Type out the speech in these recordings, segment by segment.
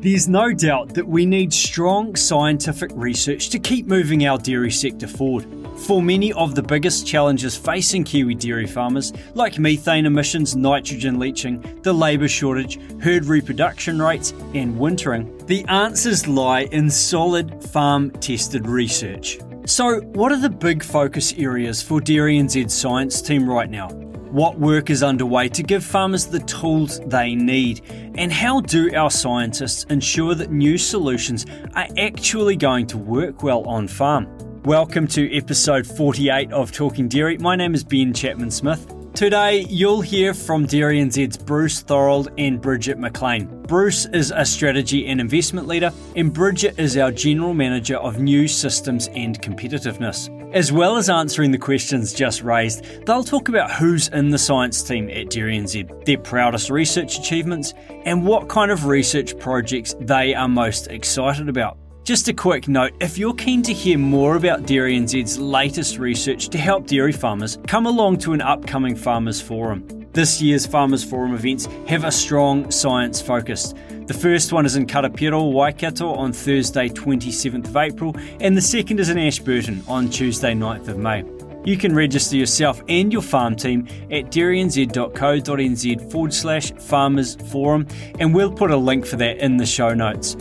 There's no doubt that we need strong scientific research to keep moving our dairy sector forward. For many of the biggest challenges facing Kiwi dairy farmers, like methane emissions, nitrogen leaching, the labour shortage, herd reproduction rates, and wintering, the answers lie in solid farm tested research. So, what are the big focus areas for Dairy NZ's science team right now? What work is underway to give farmers the tools they need? And how do our scientists ensure that new solutions are actually going to work well on farm? Welcome to episode 48 of Talking Dairy. My name is Ben Chapman Smith. Today, you'll hear from Dairy NZ's Bruce Thorrold and Bridget Maclean. Bruce is a strategy and investment leader, and Bridget is our general manager of new systems and competitiveness. As well as answering the questions just raised, they'll talk about who's in the science team at Dairy NZ, their proudest research achievements, and what kind of research projects they are most excited about. Just a quick note if you're keen to hear more about Dairy NZ's latest research to help dairy farmers, come along to an upcoming Farmers Forum. This year's Farmers Forum events have a strong science focus. The first one is in Karapiro, Waikato on Thursday, 27th of April, and the second is in Ashburton on Tuesday, 9th of May. You can register yourself and your farm team at dairynz.co.nz forward slash farmers forum, and we'll put a link for that in the show notes.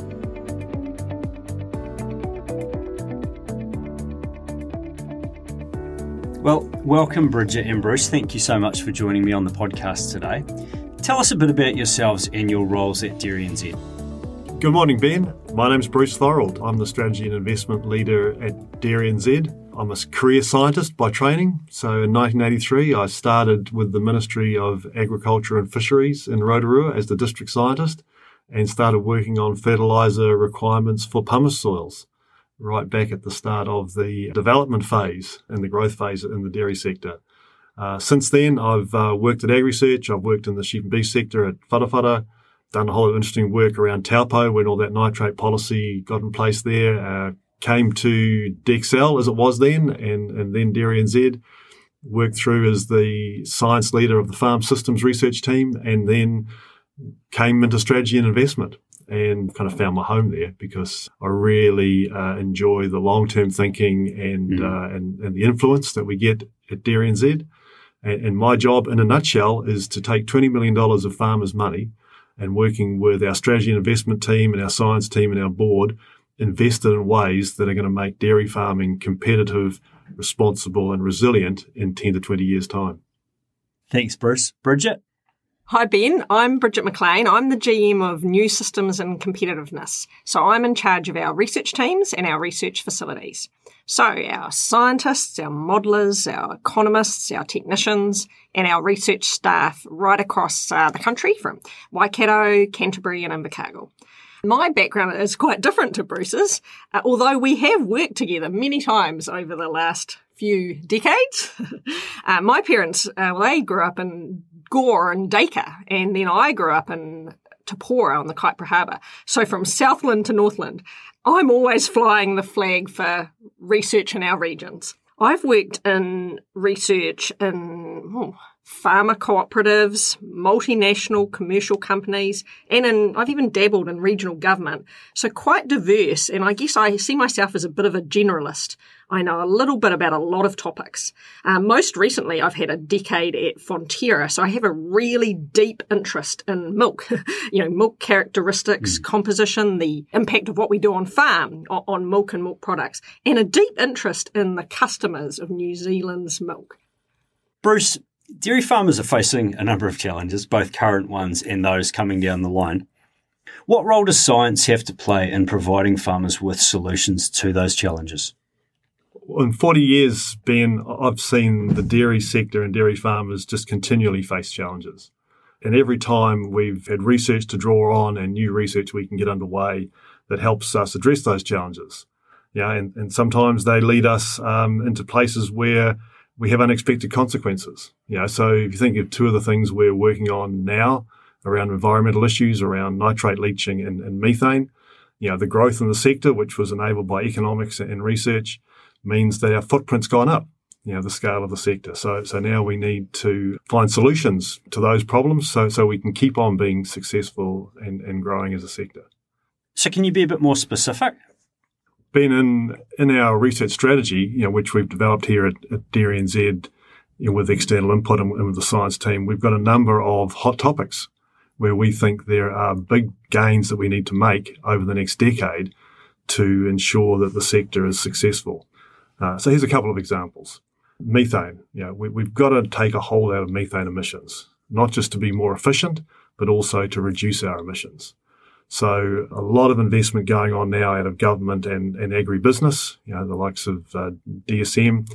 Welcome, Bridget and Bruce. Thank you so much for joining me on the podcast today. Tell us a bit about yourselves and your roles at Dairy NZ. Good morning, Ben. My name is Bruce Thorrold. I'm the strategy and investment leader at Dairy NZ. I'm a career scientist by training. So in 1983, I started with the Ministry of Agriculture and Fisheries in Rotorua as the district scientist and started working on fertiliser requirements for pumice soils right back at the start of the development phase and the growth phase in the dairy sector. Uh, since then, I've uh, worked at AgResearch, I've worked in the sheep and beef sector at Whatawhata, done a whole lot of interesting work around Taupo when all that nitrate policy got in place there, uh, came to Dexcel as it was then, and, and then Dairy NZ, worked through as the science leader of the farm systems research team, and then came into strategy and investment and kind of found my home there because I really uh, enjoy the long term thinking and, mm. uh, and, and the influence that we get at Dairy NZ. And, and my job, in a nutshell, is to take twenty million dollars of farmers' money and working with our strategy and investment team and our science team and our board, invest it in ways that are going to make dairy farming competitive, responsible, and resilient in ten to twenty years' time. Thanks, Bruce. Bridget. Hi, Ben. I'm Bridget Maclean. I'm the GM of New Systems and Competitiveness. So I'm in charge of our research teams and our research facilities. So our scientists, our modelers, our economists, our technicians, and our research staff right across uh, the country from Waikato, Canterbury, and Invercargill. My background is quite different to Bruce's, uh, although we have worked together many times over the last few decades. uh, my parents, uh, well, they grew up in Gore and Dacre, and then I grew up in Tapora on the Kaipara Harbour. So from Southland to Northland, I'm always flying the flag for research in our regions. I've worked in research in oh, farmer cooperatives, multinational commercial companies, and in, I've even dabbled in regional government. So quite diverse. And I guess I see myself as a bit of a generalist. I know a little bit about a lot of topics. Um, most recently, I've had a decade at Fonterra, so I have a really deep interest in milk. you know, milk characteristics, mm. composition, the impact of what we do on farm, on milk and milk products, and a deep interest in the customers of New Zealand's milk. Bruce, Dairy farmers are facing a number of challenges, both current ones and those coming down the line. What role does science have to play in providing farmers with solutions to those challenges? In 40 years, Ben, I've seen the dairy sector and dairy farmers just continually face challenges. And every time we've had research to draw on and new research we can get underway that helps us address those challenges. Yeah, and, and sometimes they lead us um, into places where we have unexpected consequences. You know, so if you think of two of the things we're working on now around environmental issues, around nitrate leaching and, and methane, you know, the growth in the sector, which was enabled by economics and research, means that our footprint's gone up. You know, the scale of the sector. So, so now we need to find solutions to those problems so, so we can keep on being successful and, and growing as a sector. So, can you be a bit more specific? Been in in our research strategy, you know, which we've developed here at, at Dairy NZ, you know, with external input and, and with the science team, we've got a number of hot topics where we think there are big gains that we need to make over the next decade to ensure that the sector is successful. Uh, so here's a couple of examples. Methane. You know, we, we've got to take a hold out of methane emissions, not just to be more efficient, but also to reduce our emissions. So a lot of investment going on now out of government and, and agribusiness, you know, the likes of uh, DSM,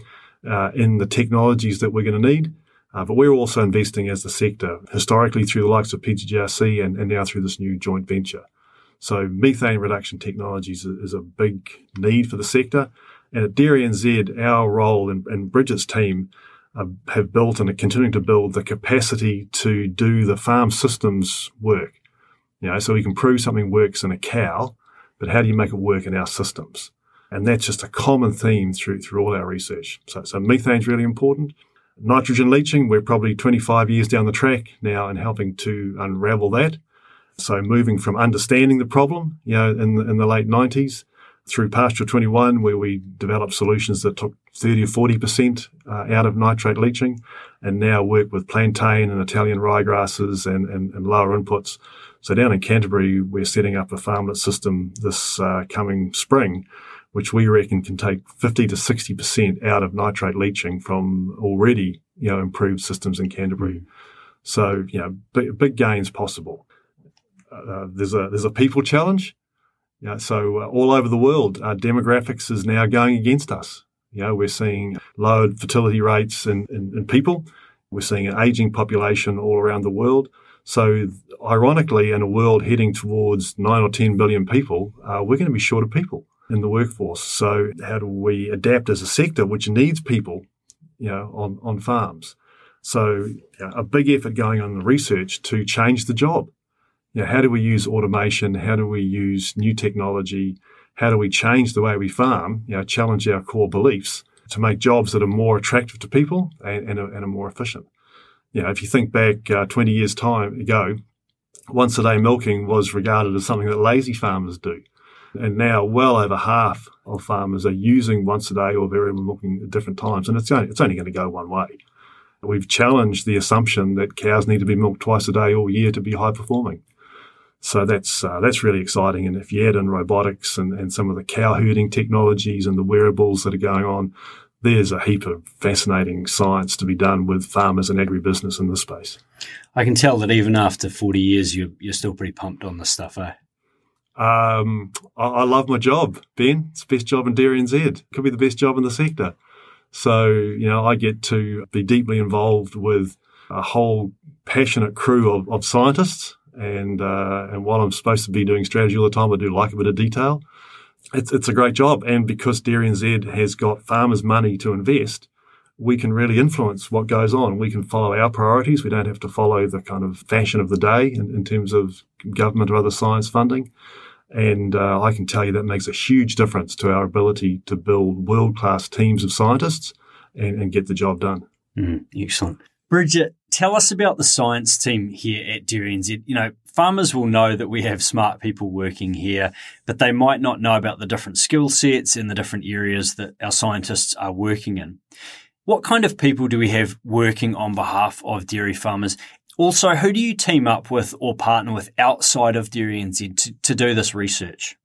uh, in the technologies that we're going to need. Uh, but we're also investing as the sector historically through the likes of PGgRc and, and now through this new joint venture. So methane reduction technologies is a big need for the sector. And at Dairy NZ, our role and, and Bridget's team uh, have built and are continuing to build the capacity to do the farm systems work. You know, so we can prove something works in a cow, but how do you make it work in our systems? And that's just a common theme through through all our research. So, so methane's really important. Nitrogen leaching, we're probably 25 years down the track now in helping to unravel that. So moving from understanding the problem, you know, in the, in the late 90s through Pasture 21, where we developed solutions that took 30 or 40% uh, out of nitrate leaching, and now work with plantain and Italian ryegrasses and, and, and, lower inputs. So down in Canterbury, we're setting up a farmlet system this uh, coming spring, which we reckon can take 50 to 60% out of nitrate leaching from already, you know, improved systems in Canterbury. Mm. So, you know, big, big gains possible. Uh, there's a there's a people challenge. You know, so uh, all over the world, uh, demographics is now going against us. You know, we're seeing lowered fertility rates in, in, in, people. We're seeing an aging population all around the world. So, ironically, in a world heading towards nine or 10 billion people, uh, we're going to be short of people in the workforce. So, how do we adapt as a sector which needs people, you know, on, on farms? So, you know, a big effort going on in the research to change the job you know, how do we use automation? How do we use new technology? How do we change the way we farm? You know, challenge our core beliefs to make jobs that are more attractive to people and, and, are, and are more efficient. You know, if you think back uh, 20 years time ago, once a day milking was regarded as something that lazy farmers do. And now well over half of farmers are using once a day or variable milking at different times. And it's only, it's only going to go one way. We've challenged the assumption that cows need to be milked twice a day all year to be high performing. So that's uh, that's really exciting. And if you add in robotics and, and some of the cow herding technologies and the wearables that are going on, there's a heap of fascinating science to be done with farmers and agribusiness in this space. I can tell that even after 40 years, you're, you're still pretty pumped on this stuff, eh? Um, I, I, love my job, Ben. It's the best job in Dairy and NZ. Could be the best job in the sector. So, you know, I get to be deeply involved with a whole passionate crew of, of scientists and uh, and while I'm supposed to be doing strategy all the time, I do like a bit of detail. It's it's a great job, and because Dairy NZ has got farmers' money to invest, we can really influence what goes on. We can follow our priorities. We don't have to follow the kind of fashion of the day in, in terms of government or other science funding. And uh, I can tell you that makes a huge difference to our ability to build world class teams of scientists and, and, get the job done. Mm, excellent. Bridget, tell us about the science team here at Dairy NZ. You know, farmers will know that we have smart people working here, but they might not know about the different skill sets and the different areas that our scientists are working in. What kind of people do we have working on behalf of dairy farmers? Also, who do you team up with or partner with outside of Dairy NZ to, to do this research?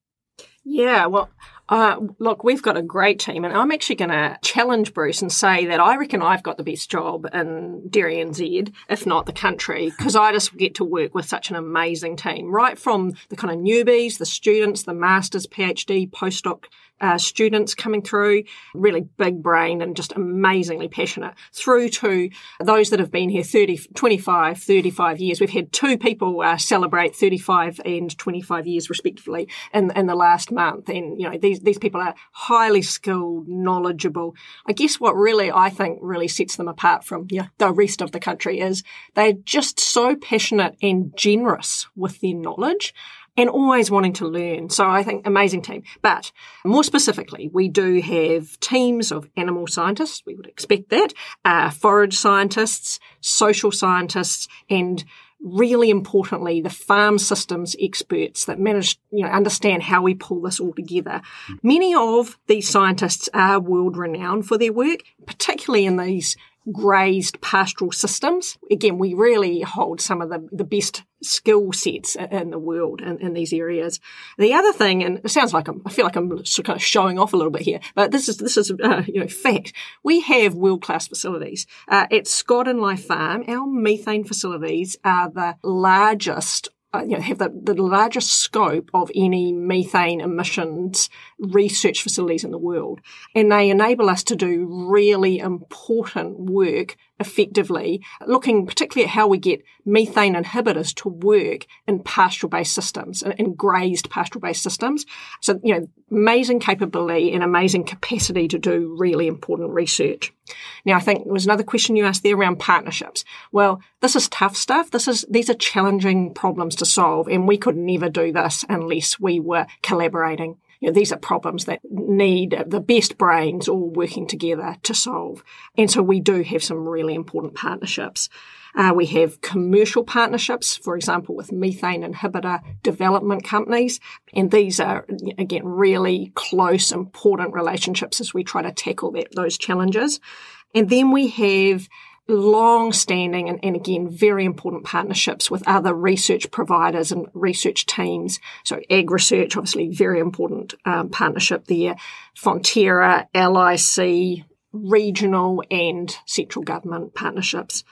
Yeah, well, uh, look, we've got a great team, and I'm actually going to challenge Bruce and say that I reckon I've got the best job in Dairy NZ, if not the country, because I just get to work with such an amazing team, right from the kind of newbies, the students, the masters, PhD, postdoc uh, students coming through, really big brain and just amazingly passionate, through to those that have been here 30, 25, 35 years. We've had two people uh, celebrate 35 and 25 years respectively in, in the last month. And, you know, these, these people are highly skilled, knowledgeable. I guess what really I think really sets them apart from the rest of the country is they're just so passionate and generous with their knowledge and always wanting to learn. So I think amazing team. But more specifically, we do have teams of animal scientists. We would expect that, uh, forage scientists, social scientists, and really importantly, the farm systems experts that manage, you know, understand how we pull this all together. Many of these scientists are world renowned for their work, particularly in these grazed pastoral systems. Again, we really hold some of the, the best skill sets in the world in, in these areas. The other thing, and it sounds like I'm, I feel like I'm kind of showing off a little bit here, but this is, this is, uh, you know, fact. We have world class facilities. Uh, at Scott and Lye Farm, our methane facilities are the largest uh, you know, have the, the largest scope of any methane emissions research facilities in the world. And they enable us to do really important work effectively, looking particularly at how we get methane inhibitors to work in pastoral based systems, and in grazed pastoral based systems. So, you know, amazing capability and amazing capacity to do really important research. Now, I think there was another question you asked there around partnerships. Well, this is tough stuff. This is, these are challenging problems to solve, and we could never do this unless we were collaborating. You know, these are problems that need the best brains all working together to solve. And so we do have some really important partnerships. Uh, we have commercial partnerships, for example, with methane inhibitor development companies. And these are, again, really close, important relationships as we try to tackle that, those challenges. And then we have long standing and, and, again very important partnerships with other research providers and research teams. So AgResearch, obviously very important um, partnership there. Fonterra, LIC, regional and central government partnerships.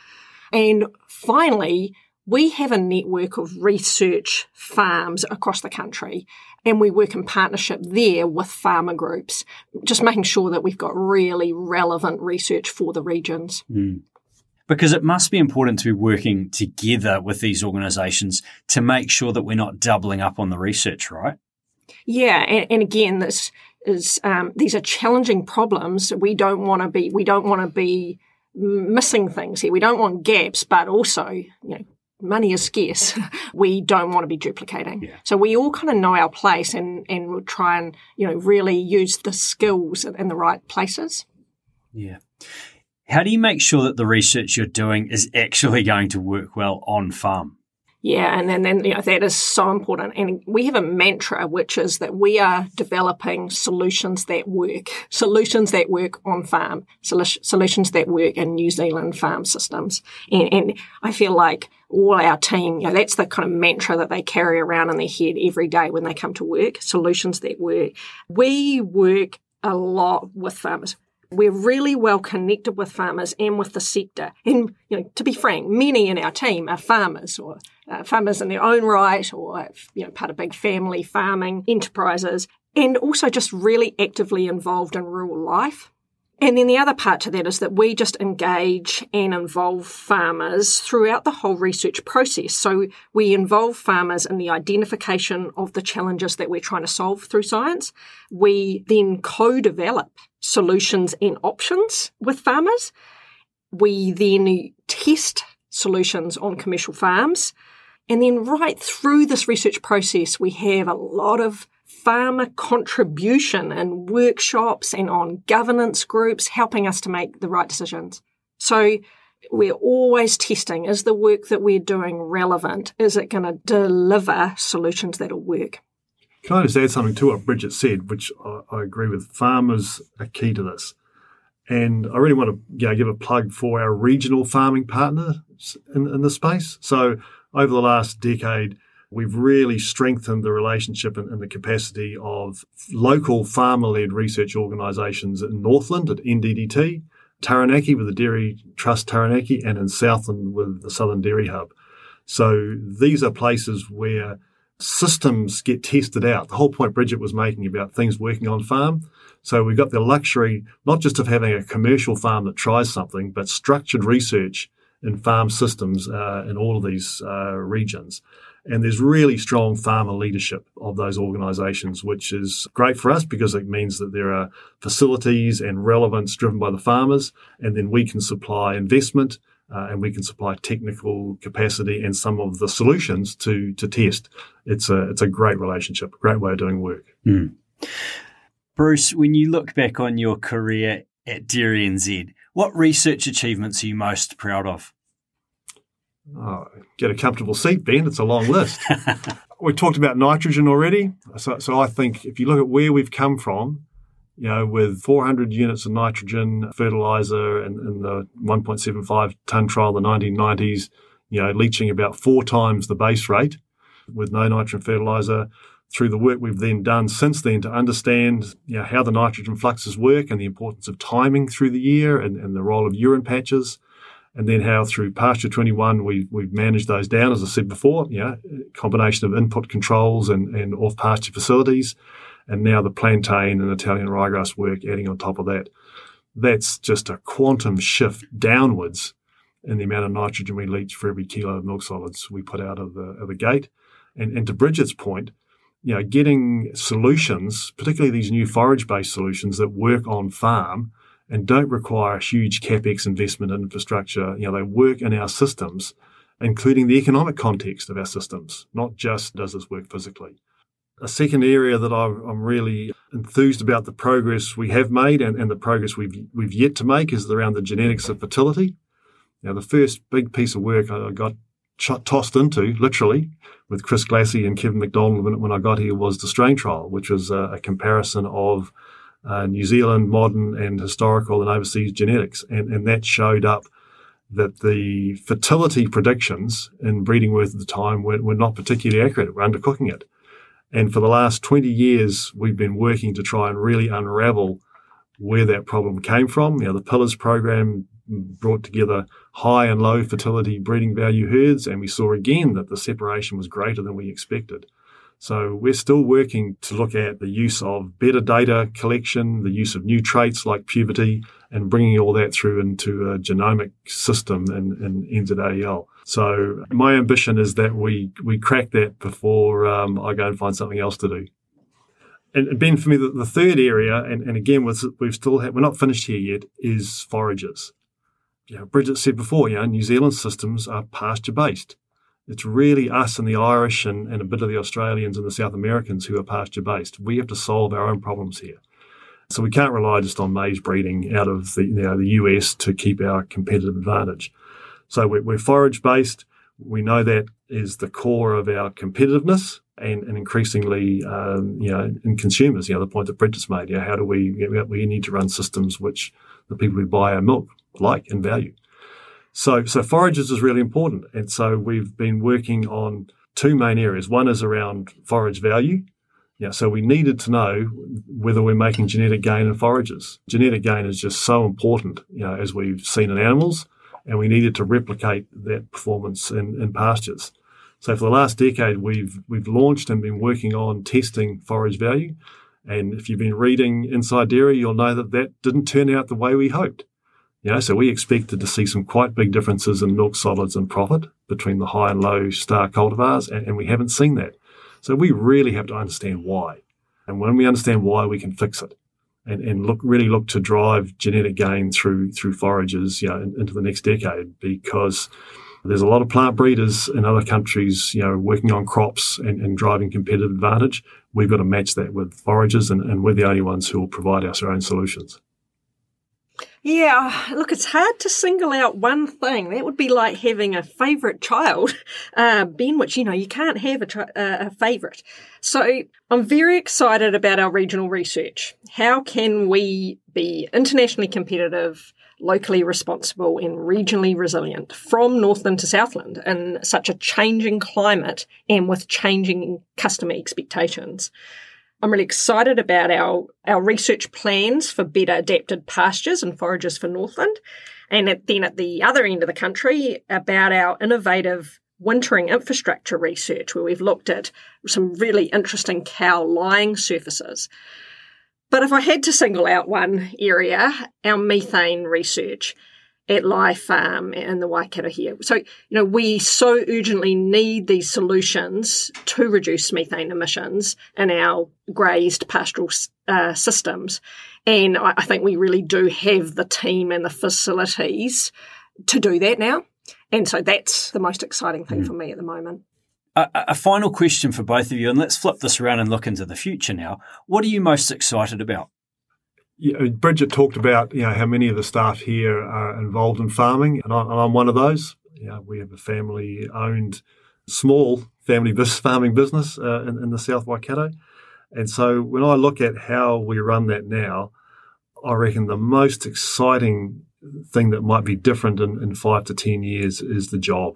And finally, we have a network of research farms across the country and we work in partnership there with farmer groups, just making sure that we've got really relevant research for the regions. Mm because it must be important to be working together with these organizations to make sure that we're not doubling up on the research, right? Yeah, and, and again, this is um, these are challenging problems. We don't want to be we don't want to be missing things here. We don't want gaps, but also you know money is scarce. we don't want to be duplicating. Yeah. So we all kind of know our place and and we'll try and you know really use the skills in the right places. Yeah. How do you make sure that the research you're doing is actually going to work well on farm? Yeah, and then, then you know, that is so important. And we have a mantra, which is that we are developing solutions that work, solutions that work on farm, solutions that work in New Zealand farm systems. And, and I feel like all our team, you know, that's the kind of mantra that they carry around in their head every day when they come to work, solutions that work. We work a lot with farmers. We're really well connected with farmers and with the sector. And, you know, to be frank, many in our team are farmers or uh, farmers in their own right or, you know, part of big family farming enterprises and also just really actively involved in rural life. And then the other part to that is that we just engage and involve farmers throughout the whole research process. So we involve farmers in the identification of the challenges that we're trying to solve through science. We then co-develop solutions and options with farmers. We then test solutions on commercial farms. And then right through this research process, we have a lot of farmer contribution and workshops and on governance groups helping us to make the right decisions. So we're always testing is the work that we're doing relevant? Is it going to deliver solutions that'll work? Can I just add something to what Bridget said, which I, I agree with? Farmers are key to this. And I really want to you know, give a plug for our regional farming partners in, in the space. So over the last decade, we've really strengthened the relationship and, and the capacity of local farmer led research organisations in Northland at NDDT, Taranaki with the Dairy Trust Taranaki, and in Southland with the Southern Dairy Hub. So these are places where systems get tested out. The whole point Bridget was making about things working on farm. So we've got the luxury not just of having a commercial farm that tries something, but structured research in farm systems uh, in all of these uh, regions. And there's really strong farmer leadership of those organisations, which is great for us because it means that there are facilities and relevance driven by the farmers, and then we can supply investment uh, and we can supply technical capacity and some of the solutions to to test. It's a it's a great relationship, a great way of doing work. Mm. Bruce, when you look back on your career at Dairy NZ, what research achievements are you most proud of? Oh, get a comfortable seat, Ben. It's a long list. we talked about nitrogen already. So, so I think if you look at where we've come from, you know, with 400 units of nitrogen fertilizer and, and the 1.75 ton trial in the 1990s, you know, leaching about four times the base rate with no nitrogen fertilizer through the work we've then done since then to understand you know, how the nitrogen fluxes work and the importance of timing through the year and, and the role of urine patches. And then how through pasture 21 we, we've managed those down, as I said before, you know, combination of input controls and, and off pasture facilities. And now the plantain and Italian ryegrass work adding on top of that. That's just a quantum shift downwards in the amount of nitrogen we leach for every kilo of milk solids we put out of the, of the gate. And, and to Bridget's point, you know, getting solutions, particularly these new forage-based solutions that work on farm and don't require huge capex investment in infrastructure. You know, they work in our systems, including the economic context of our systems, not just does this work physically. A second area that I'm really enthused about the progress we have made and, and the progress we've we've yet to make is around the genetics of fertility. Now, the first big piece of work I got tossed into, literally, with Chris Glassey and Kevin Macdonald when I got here was the strain trial, which was a, a comparison of uh, New Zealand modern and historical and overseas genetics. And, and that showed up that the fertility predictions in breeding worth at the time were, were not particularly accurate. We're undercooking it. And for the last 20 years, we've been working to try and really unravel where that problem came from. You know, the Pillars program brought together high and low fertility breeding value herds, and we saw again that the separation was greater than we expected. So we're still working to look at the use of better data collection, the use of new traits like puberty, and bringing all that through into a genomic system in, in NZAEL. So my ambition is that we we crack that before um, I go and find something else to do. And Ben, for me, the, the third area, and, and again, we've still we're not finished here yet, is forages you know, Bridget said before, you know, New Zealand systems are pasture based. It's really us and the Irish and, and a bit of the Australians and the South Americans who are pasture based. We have to solve our own problems here. So we can't rely just on maize breeding out of the, you know, the US to keep our competitive advantage. So we're, we're forage based. We know that is the core of our competitiveness and, and increasingly, um, you know, in consumers, you know, the point that Brett made, you know, how do we, you know, we need to run systems which the people who buy our milk like and value. So, so forages is really important. And so we've been working on two main areas. One is around forage value. Yeah, so we needed to know whether we're making genetic gain in forages. Genetic gain is just so important, you know, as we've seen in animals, and we needed to replicate that performance in, in pastures. So for the last decade, we've we've launched and been working on testing forage value. And if you've been reading Inside Dairy, you'll know that that didn't turn out the way we hoped. You know, so we expected to see some quite big differences in milk solids and profit between the high and low star cultivars, and, and we haven't seen that. So we really have to understand why. And when we understand why, we can fix it and, and look really look to drive genetic gain through through forages, you know, in, into the next decade because there's a lot of plant breeders in other countries, you know, working on crops and, and driving competitive advantage. We've got to match that with forages, and, and we're the only ones who will provide us our own solutions. Yeah, look, it's hard to single out one thing. That would be like having a favourite child, uh, Ben, which, you know, you can't have a, uh, a favourite. So I'm very excited about our regional research. How can we be internationally competitive, locally responsible, and regionally resilient from Northland to Southland in such a changing climate and with changing customer expectations? I'm really excited about our, our research plans for better adapted pastures and forages for Northland. And then at the other end of the country, about our innovative wintering infrastructure research, where we've looked at some really interesting cow lying surfaces. But if I had to single out one area, our methane research at Lye Farm and the Waikato here. So, you know, we so urgently need these solutions to reduce methane emissions in our grazed pastoral uh, systems. And I, I think we really do have the team and the facilities to do that now. And so that's the most exciting thing mm. for me at the moment. A, a, final question for both of you, and let's flip this around and look into the future now. What are you most excited about? Bridget talked about you know how many of the staff here are involved in farming, and, I, am one of those. You know, we have a family owned small family farming business uh, in, in the South Waikato. And so when I look at how we run that now, I reckon the most exciting thing that might be different in, in five to 10 years is the job.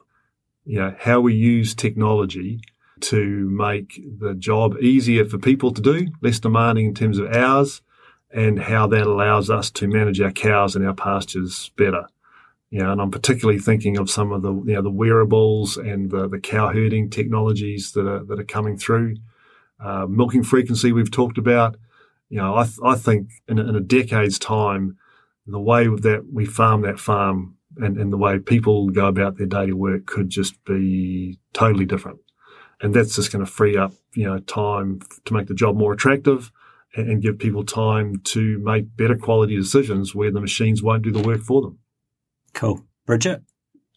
You know, how we use technology to make the job easier for people to do, less demanding in terms of hours, and how that allows us to manage our cows and our pastures better. You know, and I'm particularly thinking of some of the you know the wearables and the, the cow herding technologies that are that are coming through. Uh, milking frequency we've talked about. You know, I, th- I think in a, in a decade's time, the way that we farm that farm and, and the way people go about their daily work could just be totally different. And that's just going to free up, you know, time to make the job more attractive and, and give people time to make better quality decisions where the machines won't do the work for them. Cool. Bridget?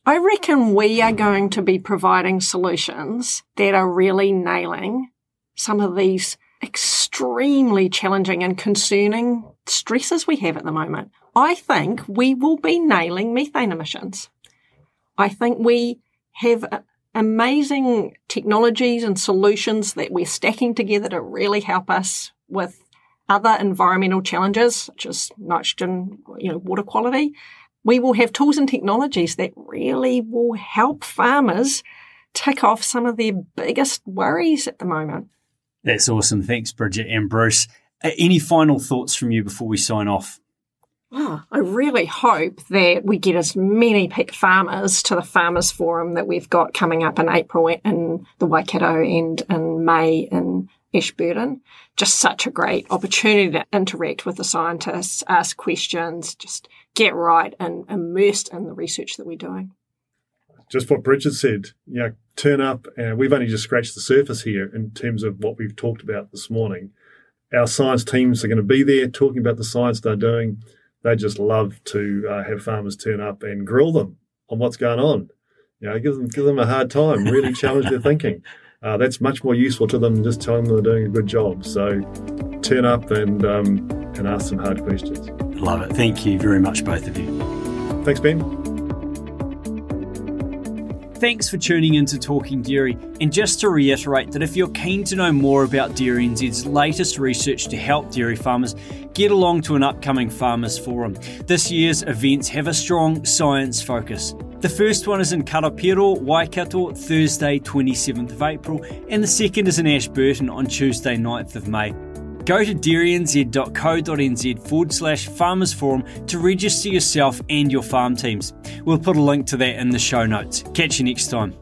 I reckon we are going to be providing solutions that are really nailing some of these extremely challenging and concerning stresses we have at the moment. I think we will be nailing methane emissions. I think we have amazing technologies and solutions that we're stacking together to really help us with other environmental challenges, such as nitrogen, you know, water quality. We will have tools and technologies that really will help farmers tick off some of their biggest worries at the moment. That's awesome. Thanks, Bridget and Bruce. Uh, any final thoughts from you before we sign off? Oh, I really hope that we get as many farmers to the Farmers Forum that we've got coming up in April in the Waikato and in May in Ashburton. Just such a great opportunity to interact with the scientists, ask questions, just get right and immersed in the research that we're doing. Just what Bridget said, you know, turn up, and we've only just scratched the surface here in terms of what we've talked about this morning. Our science teams are going to be there talking about the science they're doing they just love to uh, have farmers turn up and grill them on what's going on. You know, give them give them a hard time, really challenge their thinking. Uh, that's much more useful to them than just telling them they're doing a good job. So turn up and um, and ask some hard questions. Love it. Thank you very much, both of you. Thanks, Ben. Thanks for tuning in to Talking Dairy. And just to reiterate that if you're keen to know more about Dairy NZ's latest research to help dairy farmers, get along to an upcoming Farmers Forum. This year's events have a strong science focus. The first one is in Karapiro, Waikato, Thursday, 27th of April, and the second is in Ashburton on Tuesday, 9th of May. Go to dairynz.co.nz forward slash farmers forum to register yourself and your farm teams. We'll put a link to that in the show notes. Catch you next time.